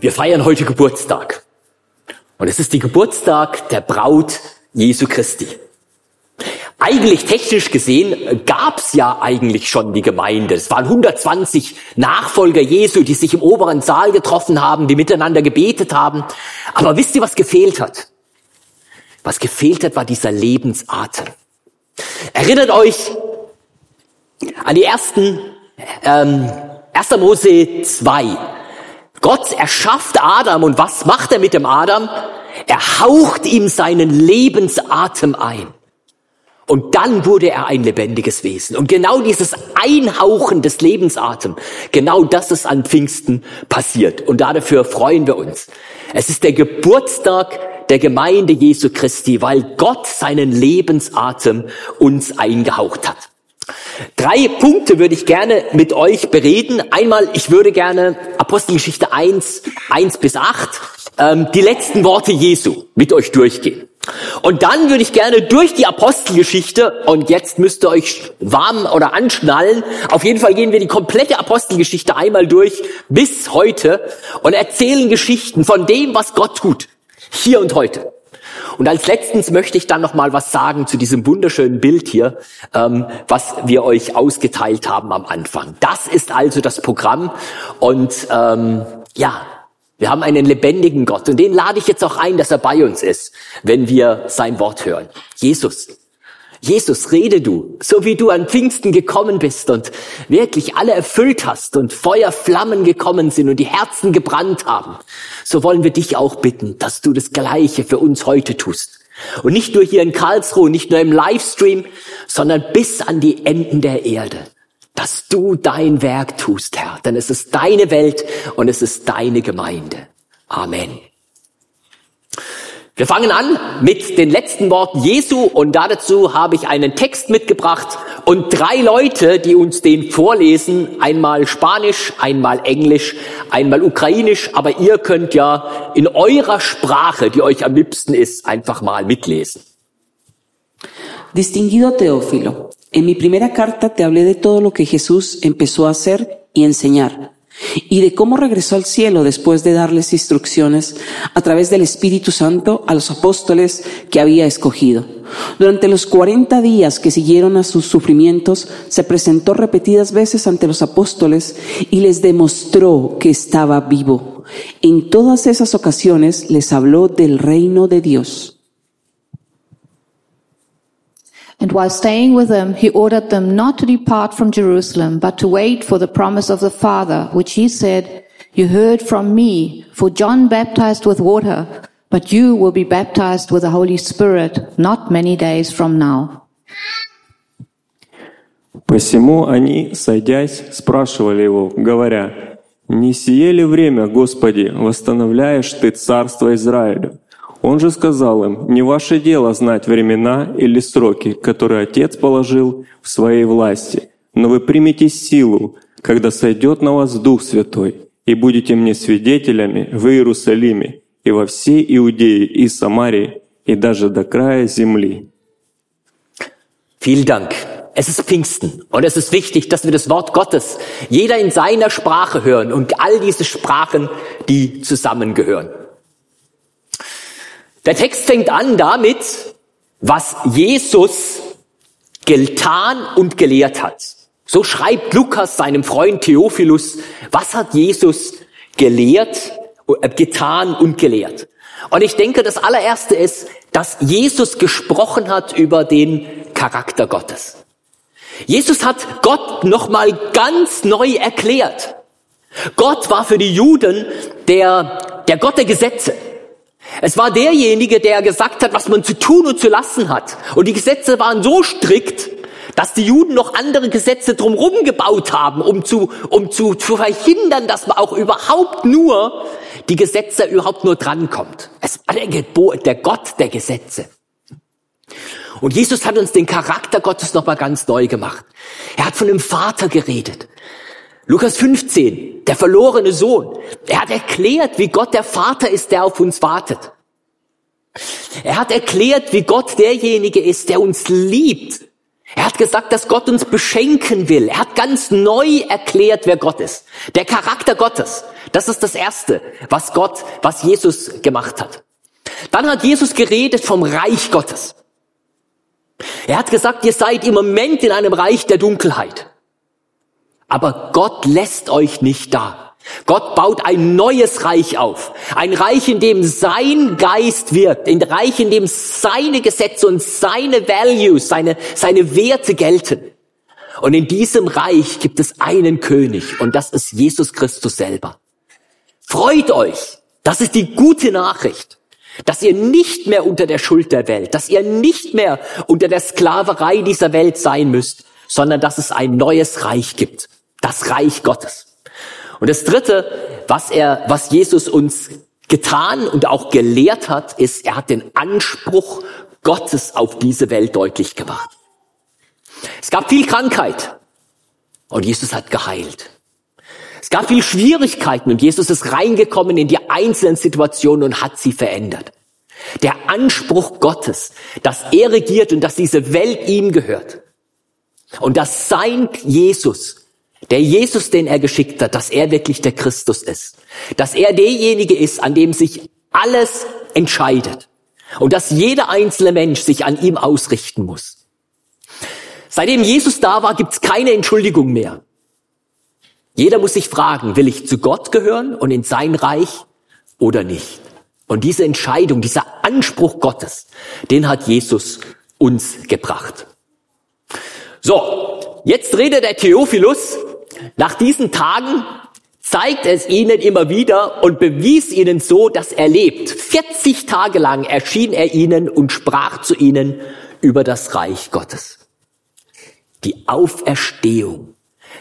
Wir feiern heute Geburtstag. Und es ist die Geburtstag der Braut Jesu Christi. Eigentlich technisch gesehen gab's ja eigentlich schon die Gemeinde. Es waren 120 Nachfolger Jesu, die sich im oberen Saal getroffen haben, die miteinander gebetet haben. Aber wisst ihr, was gefehlt hat? Was gefehlt hat, war dieser Lebensatem. Erinnert euch an die ersten, ähm, 1. Mose 2. Gott erschafft Adam und was macht er mit dem Adam? Er haucht ihm seinen Lebensatem ein. Und dann wurde er ein lebendiges Wesen. Und genau dieses Einhauchen des Lebensatem, genau das ist an Pfingsten passiert. Und dafür freuen wir uns. Es ist der Geburtstag der Gemeinde Jesu Christi, weil Gott seinen Lebensatem uns eingehaucht hat. Drei Punkte würde ich gerne mit euch bereden. Einmal, ich würde gerne Apostelgeschichte 1, 1 bis 8, ähm, die letzten Worte Jesu mit euch durchgehen. Und dann würde ich gerne durch die Apostelgeschichte, und jetzt müsst ihr euch warm oder anschnallen, auf jeden Fall gehen wir die komplette Apostelgeschichte einmal durch bis heute und erzählen Geschichten von dem, was Gott tut, hier und heute. Und als letztens möchte ich dann noch mal was sagen zu diesem wunderschönen Bild hier, ähm, was wir euch ausgeteilt haben am Anfang. Das ist also das Programm und ähm, ja, wir haben einen lebendigen Gott und den lade ich jetzt auch ein, dass er bei uns ist, wenn wir sein Wort hören. Jesus. Jesus, rede du, so wie du an Pfingsten gekommen bist und wirklich alle erfüllt hast und Feuerflammen gekommen sind und die Herzen gebrannt haben. So wollen wir dich auch bitten, dass du das Gleiche für uns heute tust. Und nicht nur hier in Karlsruhe, nicht nur im Livestream, sondern bis an die Enden der Erde dass du dein Werk tust, Herr. Denn es ist deine Welt und es ist deine Gemeinde. Amen. Wir fangen an mit den letzten Worten Jesu und dazu habe ich einen Text mitgebracht und drei Leute, die uns den vorlesen, einmal Spanisch, einmal Englisch, einmal Ukrainisch, aber ihr könnt ja in eurer Sprache, die euch am liebsten ist, einfach mal mitlesen. Distinguido Teófilo, en mi primera carta te hablé de todo lo que Jesús empezó a hacer y enseñar, y de cómo regresó al cielo después de darles instrucciones a través del Espíritu Santo a los apóstoles que había escogido. Durante los cuarenta días que siguieron a sus sufrimientos, se presentó repetidas veces ante los apóstoles y les demostró que estaba vivo. En todas esas ocasiones les habló del reino de Dios. And while staying with them, he ordered them not to depart from Jerusalem, but to wait for the promise of the Father, which he said, you heard from me, for John baptized with water, but you will be baptized with the Holy Spirit not many days from now. Посему они, сойдясь, спрашивали его, говоря, «Не сие ли время, Господи, восстановляешь Ты царство Израилю?» Он же сказал им, не ваше дело знать времена или сроки, которые Отец положил в своей власти, но вы примете силу, когда сойдет на вас Дух Святой, и будете мне свидетелями в Иерусалиме и во всей Иудее и Самарии, и даже до края земли. Vielen Dank. Es ist Pfingsten und es ist wichtig, dass wir das Wort Gottes jeder in seiner Sprache hören und all diese Sprachen, die zusammengehören. Der Text fängt an damit, was Jesus getan und gelehrt hat. So schreibt Lukas seinem Freund Theophilus, was hat Jesus gelehrt, äh, getan und gelehrt. Und ich denke, das allererste ist, dass Jesus gesprochen hat über den Charakter Gottes. Jesus hat Gott nochmal ganz neu erklärt. Gott war für die Juden der, der Gott der Gesetze. Es war derjenige, der gesagt hat, was man zu tun und zu lassen hat. Und die Gesetze waren so strikt, dass die Juden noch andere Gesetze drumherum gebaut haben, um zu, um zu, zu verhindern, dass man auch überhaupt nur die Gesetze überhaupt nur drankommt. Es war der, Gebot, der Gott der Gesetze. Und Jesus hat uns den Charakter Gottes nochmal ganz neu gemacht. Er hat von dem Vater geredet. Lukas 15, der verlorene Sohn. Er hat erklärt, wie Gott der Vater ist, der auf uns wartet. Er hat erklärt, wie Gott derjenige ist, der uns liebt. Er hat gesagt, dass Gott uns beschenken will. Er hat ganz neu erklärt, wer Gott ist. Der Charakter Gottes. Das ist das Erste, was Gott, was Jesus gemacht hat. Dann hat Jesus geredet vom Reich Gottes. Er hat gesagt, ihr seid im Moment in einem Reich der Dunkelheit. Aber Gott lässt euch nicht da. Gott baut ein neues Reich auf. Ein Reich, in dem sein Geist wirkt. Ein Reich, in dem seine Gesetze und seine Values, seine, seine Werte gelten. Und in diesem Reich gibt es einen König und das ist Jesus Christus selber. Freut euch. Das ist die gute Nachricht. Dass ihr nicht mehr unter der Schuld der Welt, dass ihr nicht mehr unter der Sklaverei dieser Welt sein müsst, sondern dass es ein neues Reich gibt. Das Reich Gottes. Und das dritte, was er, was Jesus uns getan und auch gelehrt hat, ist, er hat den Anspruch Gottes auf diese Welt deutlich gemacht. Es gab viel Krankheit und Jesus hat geheilt. Es gab viel Schwierigkeiten und Jesus ist reingekommen in die einzelnen Situationen und hat sie verändert. Der Anspruch Gottes, dass er regiert und dass diese Welt ihm gehört. Und dass sein Jesus der Jesus, den er geschickt hat, dass er wirklich der Christus ist. Dass er derjenige ist, an dem sich alles entscheidet. Und dass jeder einzelne Mensch sich an ihm ausrichten muss. Seitdem Jesus da war, gibt's keine Entschuldigung mehr. Jeder muss sich fragen, will ich zu Gott gehören und in sein Reich oder nicht? Und diese Entscheidung, dieser Anspruch Gottes, den hat Jesus uns gebracht. So, jetzt redet der Theophilus nach diesen Tagen zeigt es ihnen immer wieder und bewies ihnen so, dass er lebt. 40 Tage lang erschien er ihnen und sprach zu ihnen über das Reich Gottes. Die Auferstehung.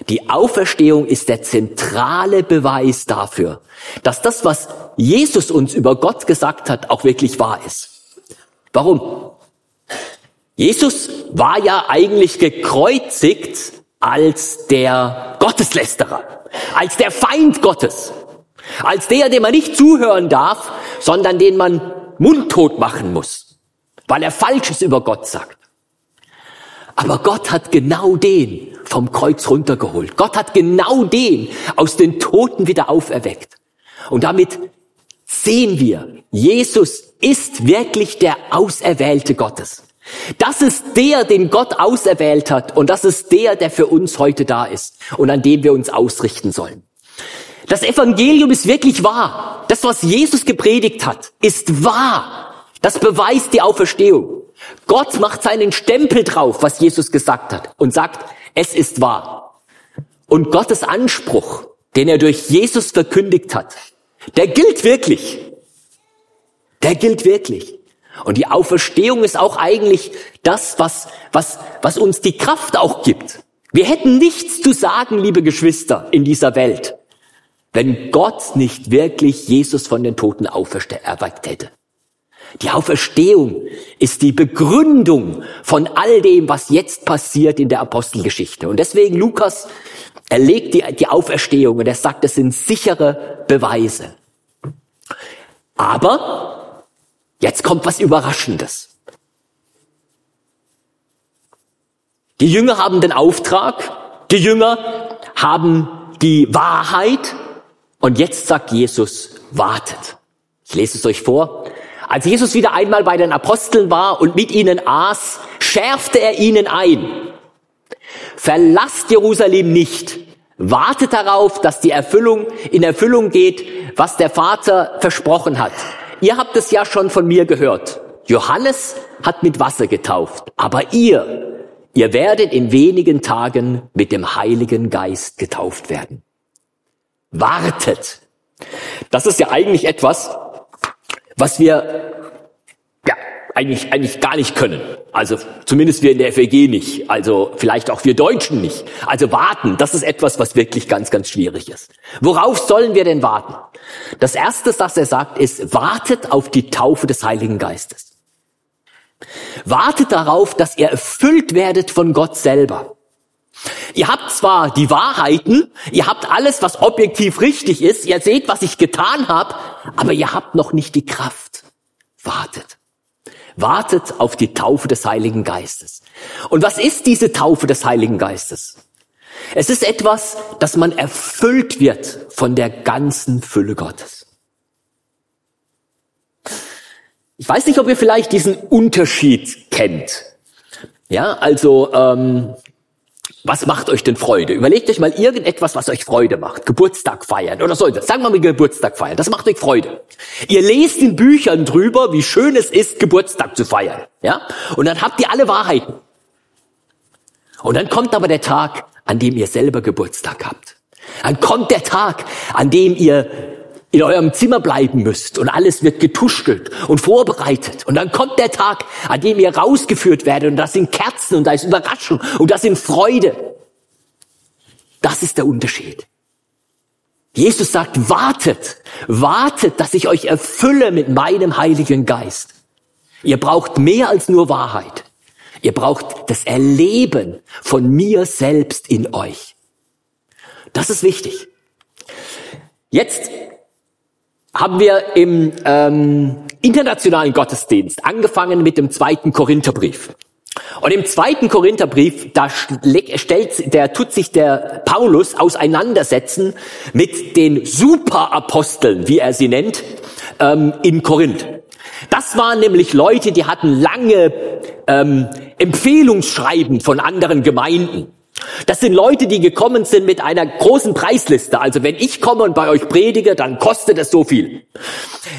Die Auferstehung ist der zentrale Beweis dafür, dass das, was Jesus uns über Gott gesagt hat, auch wirklich wahr ist. Warum? Jesus war ja eigentlich gekreuzigt als der Gotteslästerer, als der Feind Gottes, als der, dem man nicht zuhören darf, sondern den man mundtot machen muss, weil er Falsches über Gott sagt. Aber Gott hat genau den vom Kreuz runtergeholt. Gott hat genau den aus den Toten wieder auferweckt. Und damit sehen wir, Jesus ist wirklich der Auserwählte Gottes. Das ist der, den Gott auserwählt hat und das ist der, der für uns heute da ist und an dem wir uns ausrichten sollen. Das Evangelium ist wirklich wahr. Das, was Jesus gepredigt hat, ist wahr. Das beweist die Auferstehung. Gott macht seinen Stempel drauf, was Jesus gesagt hat und sagt, es ist wahr. Und Gottes Anspruch, den er durch Jesus verkündigt hat, der gilt wirklich. Der gilt wirklich. Und die Auferstehung ist auch eigentlich das, was, was, was uns die Kraft auch gibt. Wir hätten nichts zu sagen, liebe Geschwister, in dieser Welt, wenn Gott nicht wirklich Jesus von den Toten erweckt hätte. Die Auferstehung ist die Begründung von all dem, was jetzt passiert in der Apostelgeschichte. Und deswegen Lukas, er legt die, die Auferstehung und er sagt, es sind sichere Beweise. Aber Jetzt kommt was Überraschendes. Die Jünger haben den Auftrag, die Jünger haben die Wahrheit und jetzt sagt Jesus, wartet. Ich lese es euch vor. Als Jesus wieder einmal bei den Aposteln war und mit ihnen aß, schärfte er ihnen ein. Verlasst Jerusalem nicht. Wartet darauf, dass die Erfüllung in Erfüllung geht, was der Vater versprochen hat. Ihr habt es ja schon von mir gehört. Johannes hat mit Wasser getauft, aber ihr, ihr werdet in wenigen Tagen mit dem Heiligen Geist getauft werden. Wartet. Das ist ja eigentlich etwas, was wir eigentlich, eigentlich gar nicht können. Also zumindest wir in der FEG nicht. Also vielleicht auch wir Deutschen nicht. Also warten, das ist etwas, was wirklich ganz, ganz schwierig ist. Worauf sollen wir denn warten? Das Erste, was er sagt, ist, wartet auf die Taufe des Heiligen Geistes. Wartet darauf, dass ihr erfüllt werdet von Gott selber. Ihr habt zwar die Wahrheiten, ihr habt alles, was objektiv richtig ist, ihr seht, was ich getan habe, aber ihr habt noch nicht die Kraft. Wartet. Wartet auf die Taufe des Heiligen Geistes. Und was ist diese Taufe des Heiligen Geistes? Es ist etwas, dass man erfüllt wird von der ganzen Fülle Gottes. Ich weiß nicht, ob ihr vielleicht diesen Unterschied kennt. Ja, also ähm, was macht euch denn Freude? Überlegt euch mal irgendetwas, was euch Freude macht. Geburtstag feiern oder so. Sagen wir mal Geburtstag feiern. Das macht euch Freude. Ihr lest in Büchern drüber, wie schön es ist, Geburtstag zu feiern. Ja? Und dann habt ihr alle Wahrheiten. Und dann kommt aber der Tag, an dem ihr selber Geburtstag habt. Dann kommt der Tag, an dem ihr in eurem Zimmer bleiben müsst und alles wird getuschelt und vorbereitet. Und dann kommt der Tag, an dem ihr rausgeführt werdet und das sind Kerzen und da ist Überraschung und das sind Freude. Das ist der Unterschied. Jesus sagt, wartet, wartet, dass ich euch erfülle mit meinem Heiligen Geist. Ihr braucht mehr als nur Wahrheit. Ihr braucht das Erleben von mir selbst in euch. Das ist wichtig. Jetzt haben wir im ähm, internationalen Gottesdienst angefangen mit dem zweiten Korintherbrief. Und im zweiten Korintherbrief, da stellt, der tut sich der Paulus auseinandersetzen mit den Superaposteln, wie er sie nennt, ähm, in Korinth. Das waren nämlich Leute, die hatten lange ähm, Empfehlungsschreiben von anderen Gemeinden. Das sind Leute, die gekommen sind mit einer großen Preisliste. Also wenn ich komme und bei euch predige, dann kostet es so viel.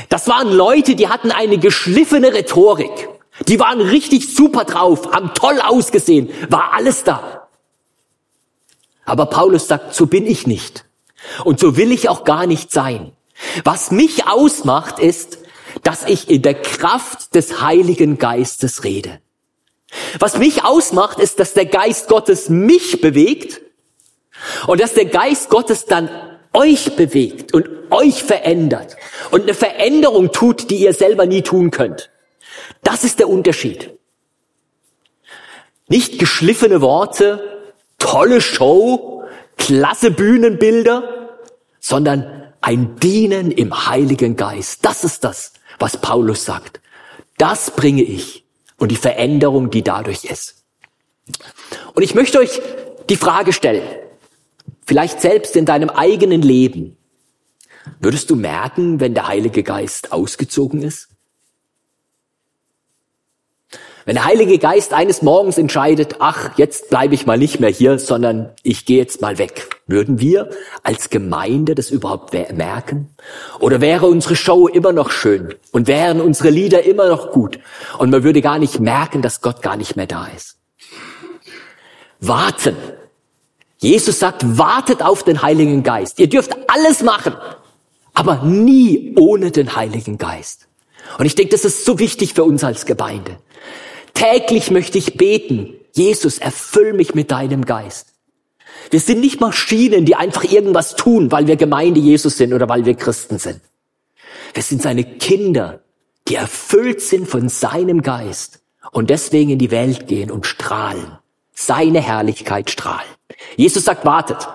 Das waren Leute, die hatten eine geschliffene Rhetorik. Die waren richtig super drauf, haben toll ausgesehen, war alles da. Aber Paulus sagt, so bin ich nicht. Und so will ich auch gar nicht sein. Was mich ausmacht, ist, dass ich in der Kraft des Heiligen Geistes rede. Was mich ausmacht, ist, dass der Geist Gottes mich bewegt und dass der Geist Gottes dann euch bewegt und euch verändert und eine Veränderung tut, die ihr selber nie tun könnt. Das ist der Unterschied. Nicht geschliffene Worte, tolle Show, klasse Bühnenbilder, sondern ein Dienen im Heiligen Geist. Das ist das, was Paulus sagt. Das bringe ich und die Veränderung, die dadurch ist. Und ich möchte euch die Frage stellen, vielleicht selbst in deinem eigenen Leben, würdest du merken, wenn der Heilige Geist ausgezogen ist? Wenn der Heilige Geist eines Morgens entscheidet, ach, jetzt bleibe ich mal nicht mehr hier, sondern ich gehe jetzt mal weg, würden wir als Gemeinde das überhaupt merken? Oder wäre unsere Show immer noch schön und wären unsere Lieder immer noch gut und man würde gar nicht merken, dass Gott gar nicht mehr da ist? Warten. Jesus sagt, wartet auf den Heiligen Geist. Ihr dürft alles machen, aber nie ohne den Heiligen Geist. Und ich denke, das ist so wichtig für uns als Gemeinde. Täglich möchte ich beten, Jesus, erfüll mich mit deinem Geist. Wir sind nicht Maschinen, die einfach irgendwas tun, weil wir Gemeinde Jesus sind oder weil wir Christen sind. Wir sind seine Kinder, die erfüllt sind von seinem Geist und deswegen in die Welt gehen und strahlen. Seine Herrlichkeit strahlen. Jesus sagt, wartet.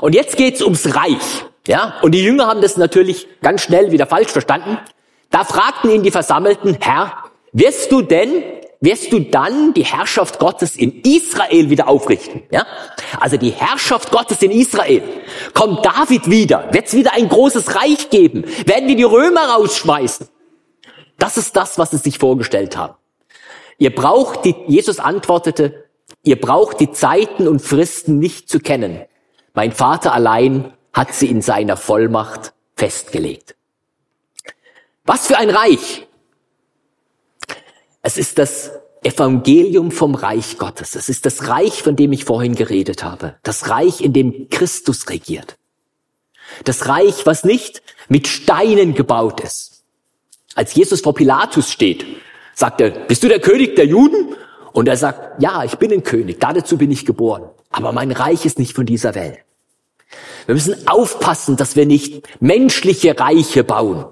Und jetzt geht's ums Reich. Ja, und die Jünger haben das natürlich ganz schnell wieder falsch verstanden. Da fragten ihn die Versammelten, Herr, wirst du denn, wirst du dann die Herrschaft Gottes in Israel wieder aufrichten? Ja? Also die Herrschaft Gottes in Israel. Kommt David wieder? Wird es wieder ein großes Reich geben? Werden wir die Römer rausschmeißen? Das ist das, was sie sich vorgestellt haben. Ihr braucht die, Jesus antwortete, ihr braucht die Zeiten und Fristen nicht zu kennen. Mein Vater allein hat sie in seiner Vollmacht festgelegt. Was für ein Reich! Es ist das Evangelium vom Reich Gottes. Es ist das Reich, von dem ich vorhin geredet habe. Das Reich, in dem Christus regiert. Das Reich, was nicht mit Steinen gebaut ist. Als Jesus vor Pilatus steht, sagt er, bist du der König der Juden? Und er sagt, ja, ich bin ein König, dazu bin ich geboren. Aber mein Reich ist nicht von dieser Welt. Wir müssen aufpassen, dass wir nicht menschliche Reiche bauen,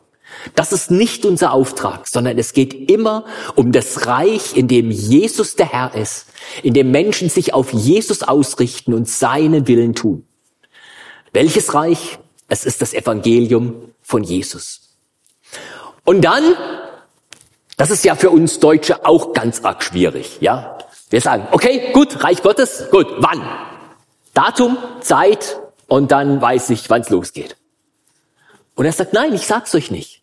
das ist nicht unser Auftrag, sondern es geht immer um das Reich, in dem Jesus der Herr ist, in dem Menschen sich auf Jesus ausrichten und seinen Willen tun. Welches Reich? Es ist das Evangelium von Jesus. Und dann, das ist ja für uns Deutsche auch ganz arg schwierig, ja? Wir sagen, okay, gut, Reich Gottes, gut, wann? Datum, Zeit und dann weiß ich, wann es losgeht. Und er sagt, nein, ich sag's euch nicht.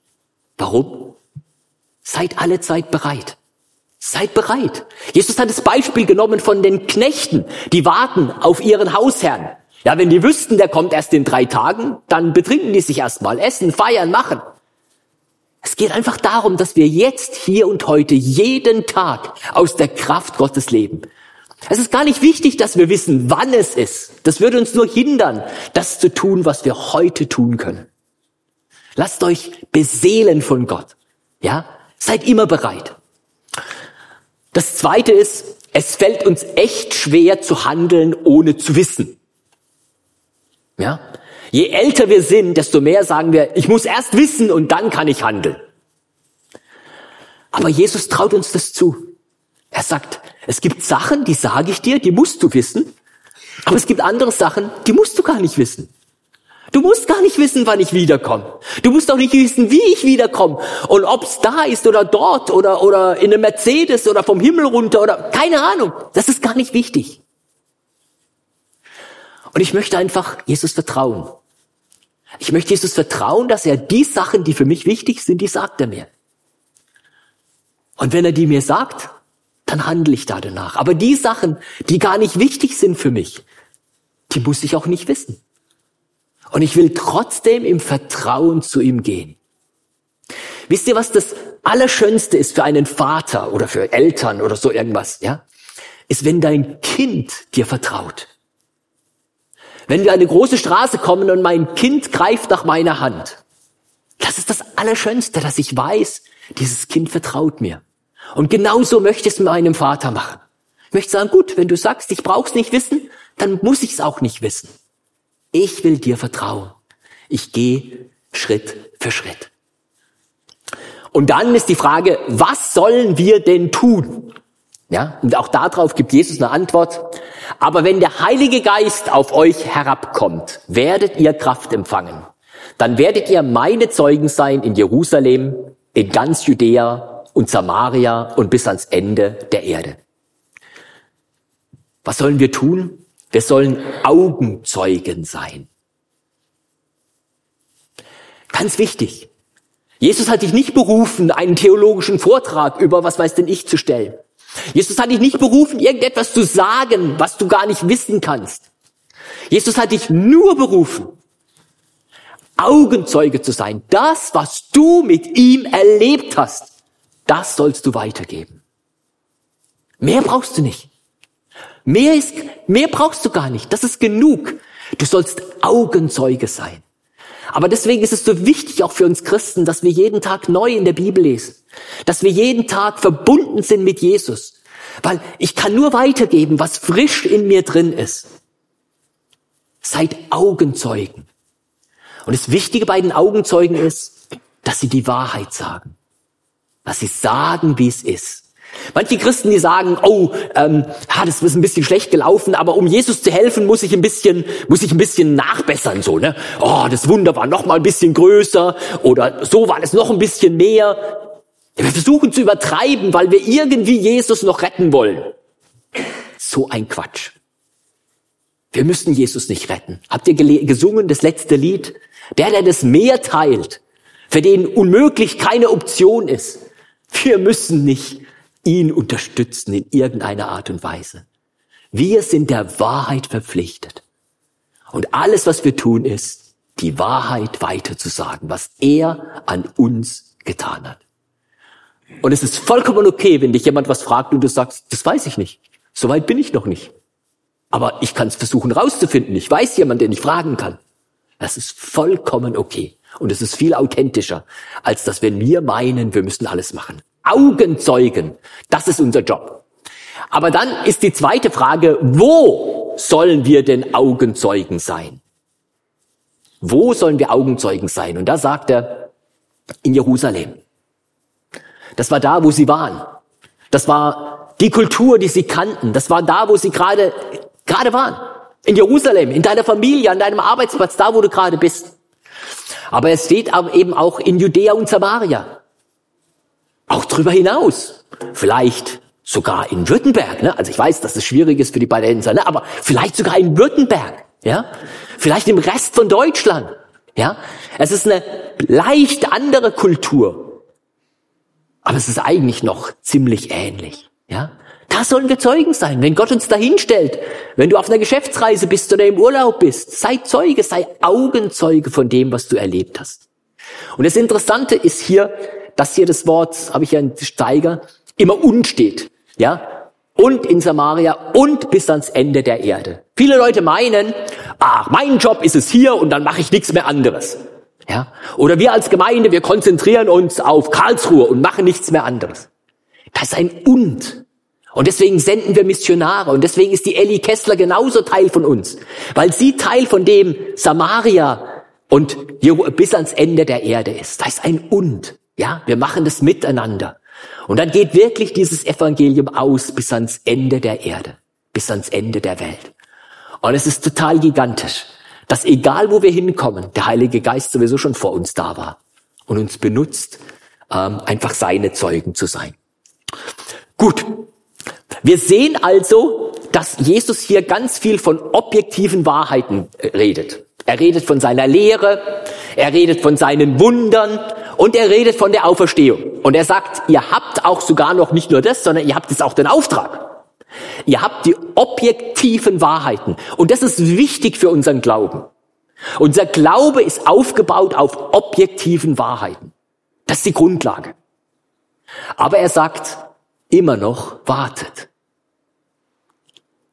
Warum? Seid alle Zeit bereit. Seid bereit. Jesus hat das Beispiel genommen von den Knechten, die warten auf ihren Hausherrn. Ja, wenn die wüssten, der kommt erst in drei Tagen, dann betrinken die sich erstmal, essen, feiern, machen. Es geht einfach darum, dass wir jetzt, hier und heute, jeden Tag aus der Kraft Gottes leben. Es ist gar nicht wichtig, dass wir wissen, wann es ist. Das würde uns nur hindern, das zu tun, was wir heute tun können. Lasst euch beseelen von Gott. Ja? Seid immer bereit. Das zweite ist, es fällt uns echt schwer zu handeln, ohne zu wissen. Ja? Je älter wir sind, desto mehr sagen wir, ich muss erst wissen und dann kann ich handeln. Aber Jesus traut uns das zu. Er sagt, es gibt Sachen, die sage ich dir, die musst du wissen. Aber es gibt andere Sachen, die musst du gar nicht wissen. Du musst gar nicht wissen, wann ich wiederkomme. Du musst auch nicht wissen, wie ich wiederkomme. Und ob es da ist oder dort oder, oder in einem Mercedes oder vom Himmel runter oder keine Ahnung. Das ist gar nicht wichtig. Und ich möchte einfach Jesus vertrauen. Ich möchte Jesus vertrauen, dass er die Sachen, die für mich wichtig sind, die sagt er mir. Und wenn er die mir sagt, dann handle ich da danach. Aber die Sachen, die gar nicht wichtig sind für mich, die muss ich auch nicht wissen. Und ich will trotzdem im Vertrauen zu ihm gehen. Wisst ihr, was das Allerschönste ist für einen Vater oder für Eltern oder so irgendwas, ja? Ist, wenn dein Kind dir vertraut. Wenn wir eine große Straße kommen und mein Kind greift nach meiner Hand, das ist das Allerschönste, dass ich weiß, dieses Kind vertraut mir. Und genauso möchte ich es meinem Vater machen. Ich möchte sagen, gut, wenn du sagst, ich brauch's nicht wissen, dann muss ich es auch nicht wissen. Ich will dir vertrauen. Ich gehe Schritt für Schritt. Und dann ist die Frage, was sollen wir denn tun? Ja, und auch darauf gibt Jesus eine Antwort. Aber wenn der Heilige Geist auf euch herabkommt, werdet ihr Kraft empfangen. Dann werdet ihr meine Zeugen sein in Jerusalem, in ganz Judäa und Samaria und bis ans Ende der Erde. Was sollen wir tun? Wir sollen Augenzeugen sein. Ganz wichtig. Jesus hat dich nicht berufen, einen theologischen Vortrag über was weiß denn ich zu stellen. Jesus hat dich nicht berufen, irgendetwas zu sagen, was du gar nicht wissen kannst. Jesus hat dich nur berufen, Augenzeuge zu sein. Das, was du mit ihm erlebt hast, das sollst du weitergeben. Mehr brauchst du nicht. Mehr ist, mehr brauchst du gar nicht. Das ist genug. Du sollst Augenzeuge sein. Aber deswegen ist es so wichtig auch für uns Christen, dass wir jeden Tag neu in der Bibel lesen. Dass wir jeden Tag verbunden sind mit Jesus. Weil ich kann nur weitergeben, was frisch in mir drin ist. Seid Augenzeugen. Und das Wichtige bei den Augenzeugen ist, dass sie die Wahrheit sagen. Dass sie sagen, wie es ist. Manche Christen, die sagen, oh, ähm, ja, das ist ein bisschen schlecht gelaufen, aber um Jesus zu helfen, muss ich ein bisschen, muss ich ein bisschen nachbessern, so, ne? Oh, das Wunder war noch mal ein bisschen größer oder so war es noch ein bisschen mehr. Wir versuchen zu übertreiben, weil wir irgendwie Jesus noch retten wollen. So ein Quatsch. Wir müssen Jesus nicht retten. Habt ihr gesungen, das letzte Lied? Der, der das Meer teilt, für den unmöglich keine Option ist. Wir müssen nicht ihn unterstützen in irgendeiner Art und Weise. Wir sind der Wahrheit verpflichtet. Und alles, was wir tun, ist, die Wahrheit weiterzusagen, was er an uns getan hat. Und es ist vollkommen okay, wenn dich jemand was fragt und du sagst, das weiß ich nicht. So weit bin ich noch nicht. Aber ich kann es versuchen rauszufinden. Ich weiß jemand, den ich fragen kann. Das ist vollkommen okay. Und es ist viel authentischer, als dass wenn wir meinen, wir müssen alles machen. Augenzeugen, das ist unser Job. Aber dann ist die zweite Frage, wo sollen wir denn Augenzeugen sein? Wo sollen wir Augenzeugen sein? Und da sagt er, in Jerusalem. Das war da, wo sie waren. Das war die Kultur, die sie kannten. Das war da, wo sie gerade, gerade waren. In Jerusalem, in deiner Familie, an deinem Arbeitsplatz, da, wo du gerade bist. Aber es steht eben auch in Judäa und Samaria. Auch darüber hinaus. Vielleicht sogar in Württemberg, ne? also ich weiß, dass es schwierig ist für die Palästinenser, ne? aber vielleicht sogar in Württemberg, ja, vielleicht im Rest von Deutschland, ja, es ist eine leicht andere Kultur, aber es ist eigentlich noch ziemlich ähnlich, ja. Da sollen wir Zeugen sein, wenn Gott uns dahin stellt, wenn du auf einer Geschäftsreise bist oder im Urlaub bist, sei Zeuge, sei Augenzeuge von dem, was du erlebt hast. Und das Interessante ist hier, dass hier das Wort, habe ich ja einen Steiger, immer und steht. Ja? Und in Samaria und bis ans Ende der Erde. Viele Leute meinen, ach, mein Job ist es hier und dann mache ich nichts mehr anderes. Ja? Oder wir als Gemeinde, wir konzentrieren uns auf Karlsruhe und machen nichts mehr anderes. Das ist ein Und. Und deswegen senden wir Missionare. Und deswegen ist die Ellie Kessler genauso Teil von uns. Weil sie Teil von dem Samaria und bis ans Ende der Erde ist. Das ist ein Und. Ja, wir machen das miteinander. Und dann geht wirklich dieses Evangelium aus bis ans Ende der Erde, bis ans Ende der Welt. Und es ist total gigantisch, dass egal wo wir hinkommen, der Heilige Geist sowieso schon vor uns da war und uns benutzt, ähm, einfach seine Zeugen zu sein. Gut, wir sehen also, dass Jesus hier ganz viel von objektiven Wahrheiten äh, redet. Er redet von seiner Lehre, er redet von seinen Wundern und er redet von der Auferstehung. Und er sagt, ihr habt auch sogar noch nicht nur das, sondern ihr habt jetzt auch den Auftrag. Ihr habt die objektiven Wahrheiten. Und das ist wichtig für unseren Glauben. Unser Glaube ist aufgebaut auf objektiven Wahrheiten. Das ist die Grundlage. Aber er sagt immer noch, wartet.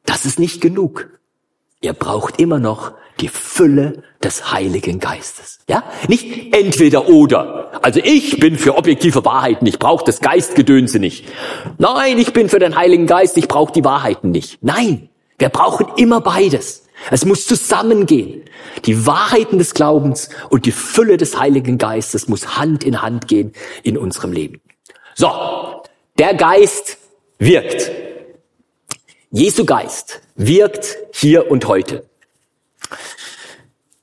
Das ist nicht genug. Ihr braucht immer noch die Fülle des Heiligen Geistes. Ja? Nicht entweder oder. Also ich bin für objektive Wahrheiten, ich brauche das Geistgedönse nicht. Nein, ich bin für den Heiligen Geist, ich brauche die Wahrheiten nicht. Nein, wir brauchen immer beides. Es muss zusammengehen. Die Wahrheiten des Glaubens und die Fülle des Heiligen Geistes muss Hand in Hand gehen in unserem Leben. So, der Geist wirkt. Jesu Geist wirkt hier und heute.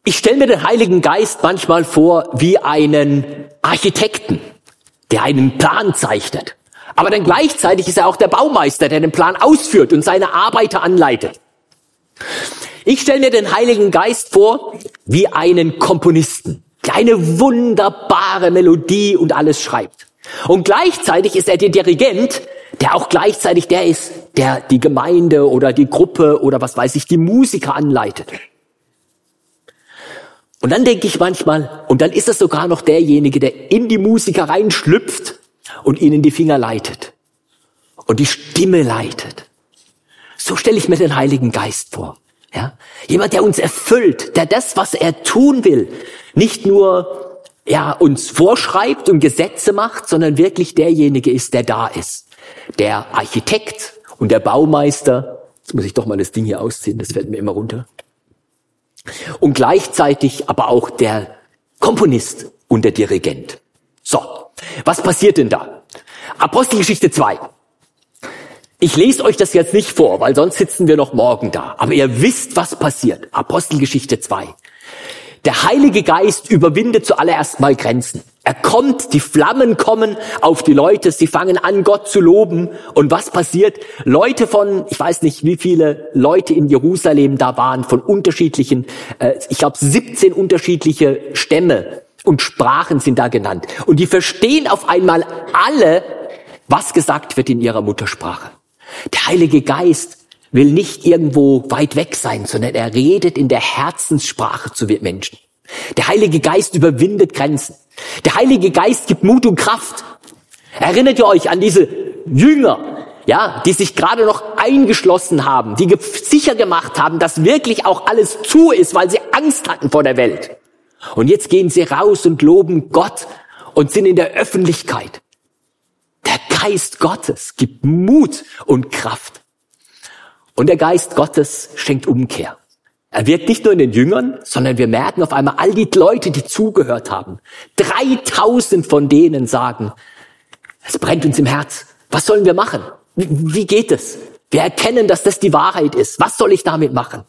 Ich stelle mir den Heiligen Geist manchmal vor wie einen Architekten, der einen Plan zeichnet. Aber dann gleichzeitig ist er auch der Baumeister, der den Plan ausführt und seine Arbeiter anleitet. Ich stelle mir den Heiligen Geist vor wie einen Komponisten, der eine wunderbare Melodie und alles schreibt. Und gleichzeitig ist er der Dirigent, der auch gleichzeitig der ist, der die Gemeinde oder die Gruppe oder was weiß ich, die Musiker anleitet. Und dann denke ich manchmal, und dann ist es sogar noch derjenige, der in die Musiker reinschlüpft und ihnen die Finger leitet und die Stimme leitet. So stelle ich mir den Heiligen Geist vor. Ja? Jemand, der uns erfüllt, der das, was er tun will, nicht nur ja, uns vorschreibt und Gesetze macht, sondern wirklich derjenige ist, der da ist. Der Architekt und der Baumeister. Jetzt muss ich doch mal das Ding hier ausziehen, das fällt mir immer runter und gleichzeitig aber auch der Komponist und der Dirigent. So, was passiert denn da? Apostelgeschichte 2. Ich lese euch das jetzt nicht vor, weil sonst sitzen wir noch morgen da. Aber ihr wisst, was passiert. Apostelgeschichte 2. Der Heilige Geist überwindet zuallererst mal Grenzen. Er kommt, die Flammen kommen auf die Leute, sie fangen an, Gott zu loben. Und was passiert? Leute von, ich weiß nicht, wie viele Leute in Jerusalem da waren, von unterschiedlichen, äh, ich glaube 17 unterschiedliche Stämme und Sprachen sind da genannt. Und die verstehen auf einmal alle, was gesagt wird in ihrer Muttersprache. Der Heilige Geist will nicht irgendwo weit weg sein, sondern er redet in der Herzenssprache zu Menschen. Der Heilige Geist überwindet Grenzen. Der Heilige Geist gibt Mut und Kraft. Erinnert ihr euch an diese Jünger, ja, die sich gerade noch eingeschlossen haben, die sicher gemacht haben, dass wirklich auch alles zu ist, weil sie Angst hatten vor der Welt. Und jetzt gehen sie raus und loben Gott und sind in der Öffentlichkeit. Der Geist Gottes gibt Mut und Kraft. Und der Geist Gottes schenkt Umkehr. Er wirkt nicht nur in den Jüngern, sondern wir merken auf einmal all die Leute, die zugehört haben. 3000 von denen sagen, es brennt uns im Herz. Was sollen wir machen? Wie geht es? Wir erkennen, dass das die Wahrheit ist. Was soll ich damit machen?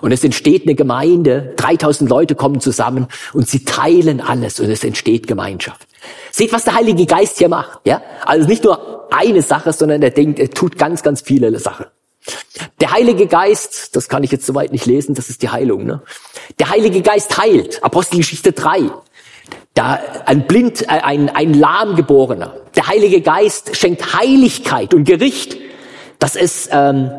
Und es entsteht eine Gemeinde, 3000 Leute kommen zusammen und sie teilen alles und es entsteht Gemeinschaft. Seht, was der Heilige Geist hier macht, ja? Also nicht nur eine Sache, sondern er denkt, er tut ganz, ganz viele Sachen. Der Heilige Geist, das kann ich jetzt soweit nicht lesen, das ist die Heilung, ne? Der Heilige Geist heilt, Apostelgeschichte 3. Da ein blind, äh, ein, ein lahmgeborener. Der Heilige Geist schenkt Heiligkeit und Gericht. Das ist ähm,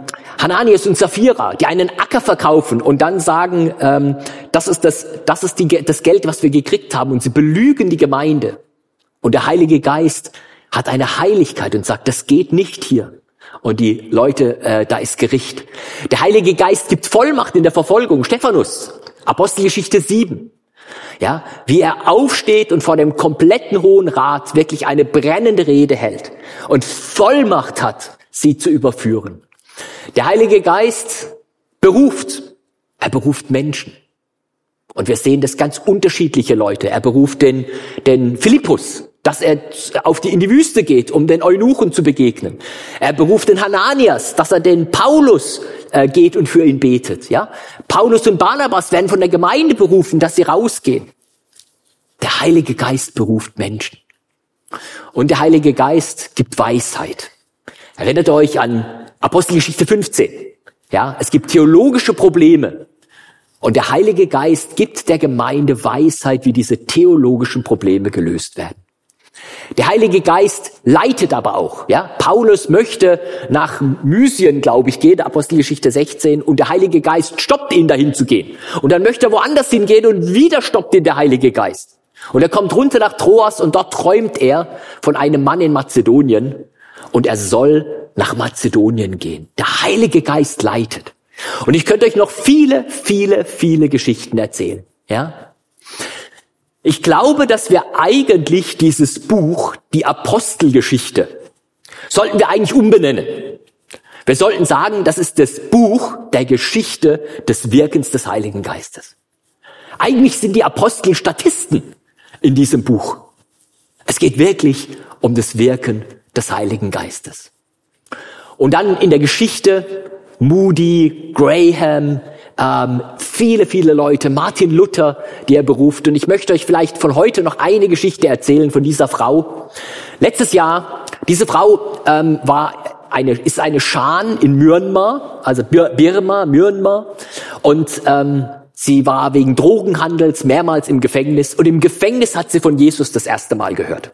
Hananias und Sapphira, die einen Acker verkaufen und dann sagen, ähm, das ist, das, das, ist die, das Geld, was wir gekriegt haben. Und sie belügen die Gemeinde. Und der Heilige Geist hat eine Heiligkeit und sagt, das geht nicht hier. Und die Leute, äh, da ist Gericht. Der Heilige Geist gibt Vollmacht in der Verfolgung. Stephanus, Apostelgeschichte 7. Ja, wie er aufsteht und vor dem kompletten Hohen Rat wirklich eine brennende Rede hält und Vollmacht hat, sie zu überführen. Der Heilige Geist beruft. Er beruft Menschen. Und wir sehen das ganz unterschiedliche Leute. Er beruft den, den Philippus, dass er auf die, in die Wüste geht, um den Eunuchen zu begegnen. Er beruft den Hananias, dass er den Paulus äh, geht und für ihn betet. Ja, Paulus und Barnabas werden von der Gemeinde berufen, dass sie rausgehen. Der Heilige Geist beruft Menschen. Und der Heilige Geist gibt Weisheit. Erinnert euch an Apostelgeschichte 15. Ja, es gibt theologische Probleme. Und der Heilige Geist gibt der Gemeinde Weisheit, wie diese theologischen Probleme gelöst werden. Der Heilige Geist leitet aber auch. Ja, Paulus möchte nach Mysien, glaube ich, gehen, Apostelgeschichte 16, und der Heilige Geist stoppt ihn dahin zu gehen. Und dann möchte er woanders hingehen und wieder stoppt ihn der Heilige Geist. Und er kommt runter nach Troas und dort träumt er von einem Mann in Mazedonien und er soll nach Mazedonien gehen. Der Heilige Geist leitet. Und ich könnte euch noch viele, viele, viele Geschichten erzählen. Ja? Ich glaube, dass wir eigentlich dieses Buch, die Apostelgeschichte, sollten wir eigentlich umbenennen. Wir sollten sagen, das ist das Buch der Geschichte des Wirkens des Heiligen Geistes. Eigentlich sind die Apostel Statisten in diesem Buch. Es geht wirklich um das Wirken des Heiligen Geistes. Und dann in der Geschichte Moody, Graham, ähm, viele, viele Leute, Martin Luther, die er beruft. Und ich möchte euch vielleicht von heute noch eine Geschichte erzählen von dieser Frau. Letztes Jahr, diese Frau ähm, war eine, ist eine Schan in Myanmar, also Birma, Myanmar. Und ähm, sie war wegen Drogenhandels mehrmals im Gefängnis. Und im Gefängnis hat sie von Jesus das erste Mal gehört.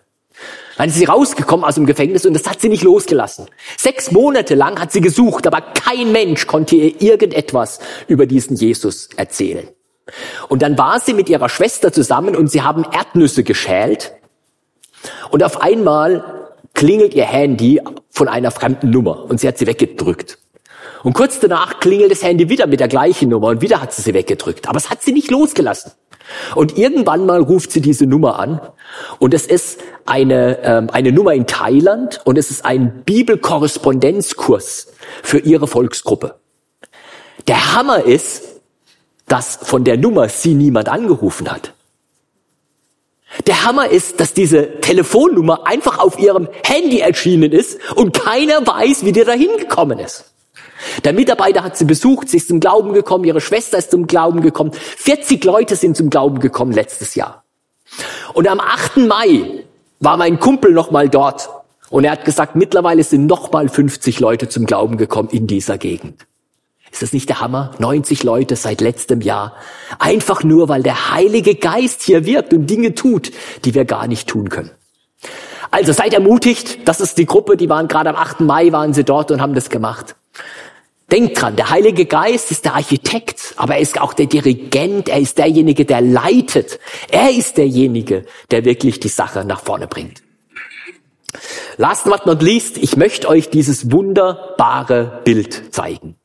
Dann ist sie rausgekommen aus dem Gefängnis und das hat sie nicht losgelassen. Sechs Monate lang hat sie gesucht, aber kein Mensch konnte ihr irgendetwas über diesen Jesus erzählen. Und dann war sie mit ihrer Schwester zusammen und sie haben Erdnüsse geschält. Und auf einmal klingelt ihr Handy von einer fremden Nummer und sie hat sie weggedrückt. Und kurz danach klingelt das Handy wieder mit der gleichen Nummer und wieder hat sie sie weggedrückt. Aber es hat sie nicht losgelassen. Und irgendwann mal ruft sie diese Nummer an und es ist eine, ähm, eine Nummer in Thailand und es ist ein Bibelkorrespondenzkurs für ihre Volksgruppe. Der Hammer ist, dass von der Nummer sie niemand angerufen hat. Der Hammer ist, dass diese Telefonnummer einfach auf ihrem Handy erschienen ist und keiner weiß, wie die da hingekommen ist. Der Mitarbeiter hat sie besucht, sie ist zum Glauben gekommen, ihre Schwester ist zum Glauben gekommen. 40 Leute sind zum Glauben gekommen letztes Jahr. Und am 8. Mai war mein Kumpel nochmal dort. Und er hat gesagt, mittlerweile sind nochmal 50 Leute zum Glauben gekommen in dieser Gegend. Ist das nicht der Hammer? 90 Leute seit letztem Jahr. Einfach nur, weil der Heilige Geist hier wirkt und Dinge tut, die wir gar nicht tun können. Also seid ermutigt. Das ist die Gruppe, die waren gerade am 8. Mai, waren sie dort und haben das gemacht. Denkt dran, der Heilige Geist ist der Architekt, aber er ist auch der Dirigent, er ist derjenige, der leitet. Er ist derjenige, der wirklich die Sache nach vorne bringt. Last but not least, ich möchte euch dieses wunderbare Bild zeigen.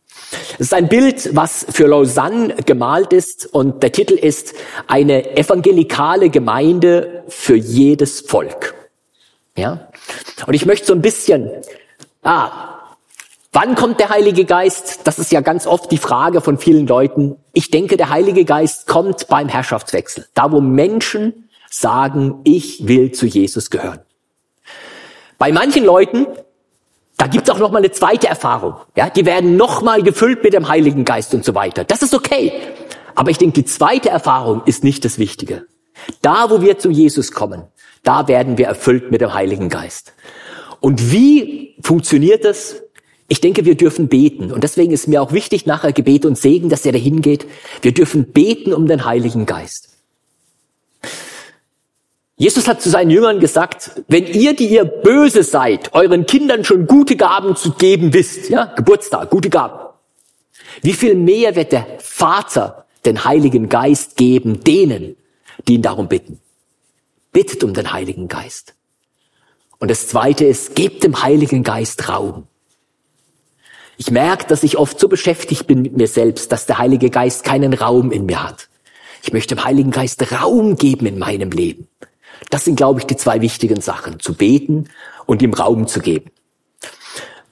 Es ist ein Bild, was für Lausanne gemalt ist und der Titel ist eine evangelikale Gemeinde für jedes Volk. Ja? Und ich möchte so ein bisschen, ah, Wann kommt der Heilige Geist? Das ist ja ganz oft die Frage von vielen Leuten. Ich denke, der Heilige Geist kommt beim Herrschaftswechsel. Da, wo Menschen sagen, ich will zu Jesus gehören. Bei manchen Leuten Da gibt's auch noch mal eine zweite Erfahrung. Ja, die werden noch mal gefüllt mit dem Heiligen Geist und so weiter. Das ist okay. Aber ich denke, die zweite Erfahrung ist nicht das Wichtige. Da, wo wir zu Jesus kommen, da werden wir erfüllt mit dem Heiligen Geist. Und wie funktioniert das? Ich denke, wir dürfen beten. Und deswegen ist mir auch wichtig, nachher Gebet und Segen, dass er dahin geht. Wir dürfen beten um den Heiligen Geist. Jesus hat zu seinen Jüngern gesagt, wenn ihr, die ihr böse seid, euren Kindern schon gute Gaben zu geben wisst, ja, Geburtstag, gute Gaben, wie viel mehr wird der Vater den Heiligen Geist geben denen, die ihn darum bitten? Bittet um den Heiligen Geist. Und das zweite ist, gebt dem Heiligen Geist Raum. Ich merke, dass ich oft so beschäftigt bin mit mir selbst, dass der Heilige Geist keinen Raum in mir hat. Ich möchte dem Heiligen Geist Raum geben in meinem Leben. Das sind, glaube ich, die zwei wichtigen Sachen. Zu beten und ihm Raum zu geben.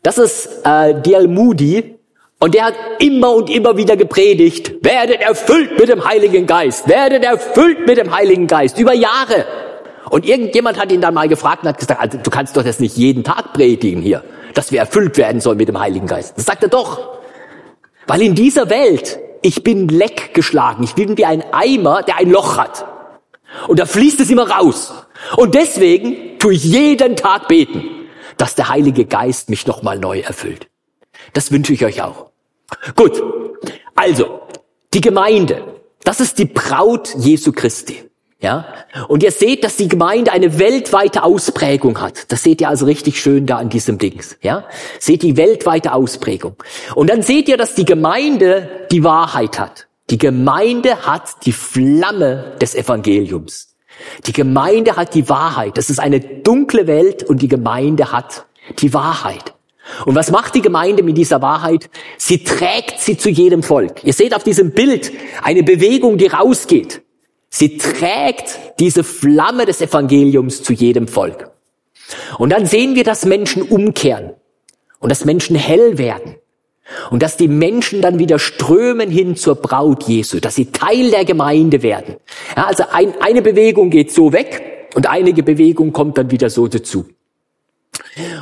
Das ist äh, D.L. Moody. Und der hat immer und immer wieder gepredigt, werdet erfüllt mit dem Heiligen Geist, werdet erfüllt mit dem Heiligen Geist, über Jahre. Und irgendjemand hat ihn dann mal gefragt und hat gesagt, also, du kannst doch das nicht jeden Tag predigen hier, dass wir erfüllt werden sollen mit dem Heiligen Geist. Das sagt er doch. Weil in dieser Welt, ich bin leck geschlagen, ich bin wie ein Eimer, der ein Loch hat. Und da fließt es immer raus. Und deswegen tue ich jeden Tag beten, dass der Heilige Geist mich nochmal neu erfüllt. Das wünsche ich euch auch. Gut. Also, die Gemeinde. Das ist die Braut Jesu Christi. Ja? Und ihr seht, dass die Gemeinde eine weltweite Ausprägung hat. Das seht ihr also richtig schön da an diesem Dings. Ja? Seht die weltweite Ausprägung. Und dann seht ihr, dass die Gemeinde die Wahrheit hat. Die Gemeinde hat die Flamme des Evangeliums. Die Gemeinde hat die Wahrheit. Das ist eine dunkle Welt und die Gemeinde hat die Wahrheit. Und was macht die Gemeinde mit dieser Wahrheit? Sie trägt sie zu jedem Volk. Ihr seht auf diesem Bild eine Bewegung, die rausgeht. Sie trägt diese Flamme des Evangeliums zu jedem Volk. Und dann sehen wir, dass Menschen umkehren und dass Menschen hell werden und dass die Menschen dann wieder strömen hin zur Braut Jesu, dass sie Teil der Gemeinde werden. Ja, also ein, eine Bewegung geht so weg und einige Bewegung kommt dann wieder so dazu.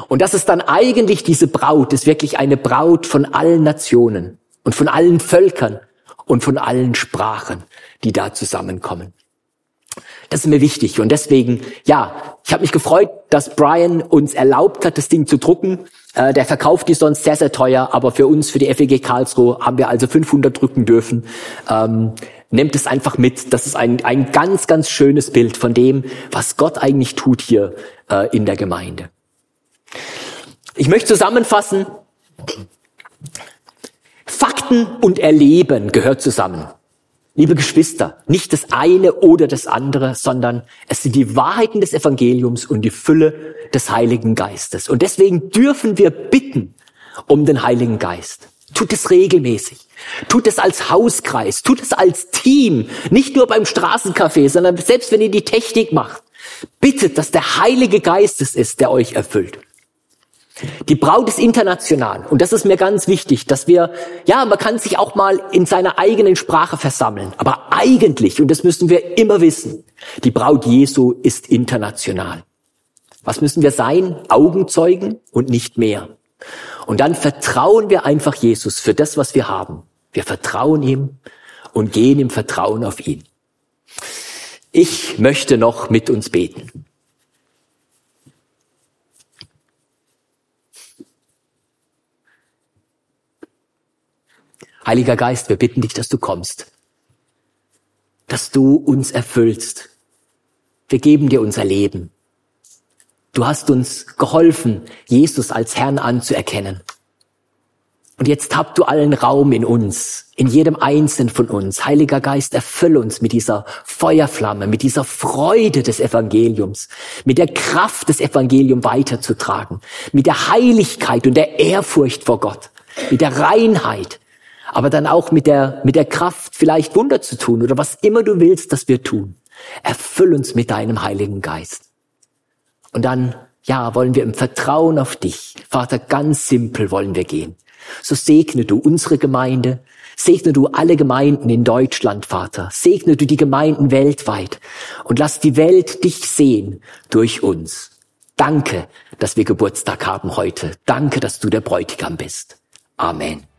Und das ist dann eigentlich diese Braut, ist wirklich eine Braut von allen Nationen und von allen Völkern und von allen Sprachen, die da zusammenkommen. Das ist mir wichtig und deswegen, ja, ich habe mich gefreut, dass Brian uns erlaubt hat, das Ding zu drucken. Äh, der verkauft die sonst sehr, sehr teuer, aber für uns, für die FEG Karlsruhe, haben wir also 500 drücken dürfen. Ähm, nehmt es einfach mit. Das ist ein, ein ganz, ganz schönes Bild von dem, was Gott eigentlich tut hier äh, in der Gemeinde. Ich möchte zusammenfassen, Fakten und Erleben gehört zusammen. Liebe Geschwister, nicht das eine oder das andere, sondern es sind die Wahrheiten des Evangeliums und die Fülle des Heiligen Geistes. Und deswegen dürfen wir bitten um den Heiligen Geist. Tut es regelmäßig. Tut es als Hauskreis. Tut es als Team. Nicht nur beim Straßencafé, sondern selbst wenn ihr die Technik macht. Bittet, dass der Heilige Geist es ist, der euch erfüllt. Die Braut ist international und das ist mir ganz wichtig, dass wir, ja, man kann sich auch mal in seiner eigenen Sprache versammeln, aber eigentlich, und das müssen wir immer wissen, die Braut Jesu ist international. Was müssen wir sein? Augenzeugen und nicht mehr. Und dann vertrauen wir einfach Jesus für das, was wir haben. Wir vertrauen ihm und gehen im Vertrauen auf ihn. Ich möchte noch mit uns beten. Heiliger Geist, wir bitten dich, dass du kommst, dass du uns erfüllst. Wir geben dir unser Leben. Du hast uns geholfen, Jesus als Herrn anzuerkennen. Und jetzt habt du allen Raum in uns, in jedem Einzelnen von uns. Heiliger Geist, erfülle uns mit dieser Feuerflamme, mit dieser Freude des Evangeliums, mit der Kraft des Evangeliums weiterzutragen, mit der Heiligkeit und der Ehrfurcht vor Gott, mit der Reinheit, aber dann auch mit der, mit der Kraft, vielleicht Wunder zu tun oder was immer du willst, dass wir tun. Erfüll uns mit deinem Heiligen Geist. Und dann, ja, wollen wir im Vertrauen auf dich, Vater, ganz simpel wollen wir gehen. So segne du unsere Gemeinde, segne du alle Gemeinden in Deutschland, Vater, segne du die Gemeinden weltweit und lass die Welt dich sehen durch uns. Danke, dass wir Geburtstag haben heute. Danke, dass du der Bräutigam bist. Amen.